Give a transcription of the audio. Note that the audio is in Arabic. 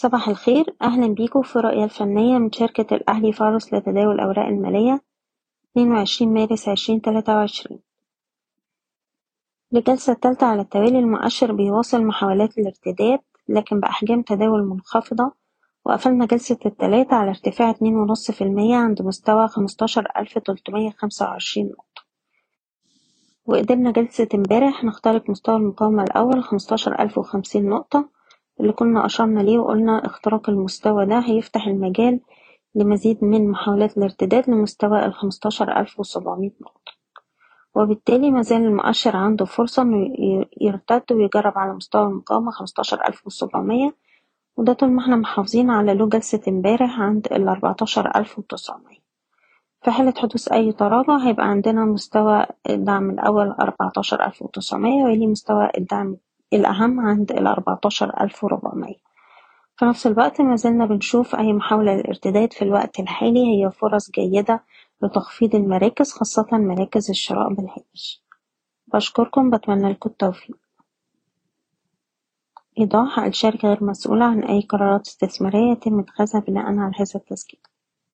صباح الخير. أهلا بيكم في رؤية الفنية من شركة الأهلي فارس لتداول الأوراق المالية 22 مارس 2023 للجلسة الثالثة على التوالي المؤشر بيواصل محاولات الارتداد لكن بأحجام تداول منخفضة وقفلنا جلسة التلاتة على ارتفاع اتنين ونص في المية عند مستوى خمستاشر ألف تلتمية خمسة وعشرين نقطة. وقدرنا جلسة امبارح نخترق مستوى المقاومة الأول خمستاشر ألف وخمسين نقطة اللي كنا أشرنا ليه وقلنا اختراق المستوى ده هيفتح المجال لمزيد من محاولات الارتداد لمستوى ألف وسبعمية نقطة. وبالتالي مازال المؤشر عنده فرصة إنه يرتد ويجرب على مستوى المقاومة خمستاشر ألف وسبعمية وده طول ما إحنا محافظين على له جلسة امبارح عند ألف وتسعمية. في حالة حدوث أي تراجع هيبقى عندنا مستوى الدعم الأول أربعتاشر ألف وتسعمية ويلي مستوى الدعم الأهم عند الأربعتاشر ألف وربعمية. في نفس الوقت مازلنا بنشوف أي محاولة للارتداد في الوقت الحالي هي فرص جيدة لتخفيض المراكز خاصة مراكز الشراء بالهامش بشكركم بتمنى لكم التوفيق. إيضاح الشركة غير مسؤولة عن أي قرارات استثمارية يتم اتخاذها بناء على هذا التسجيل.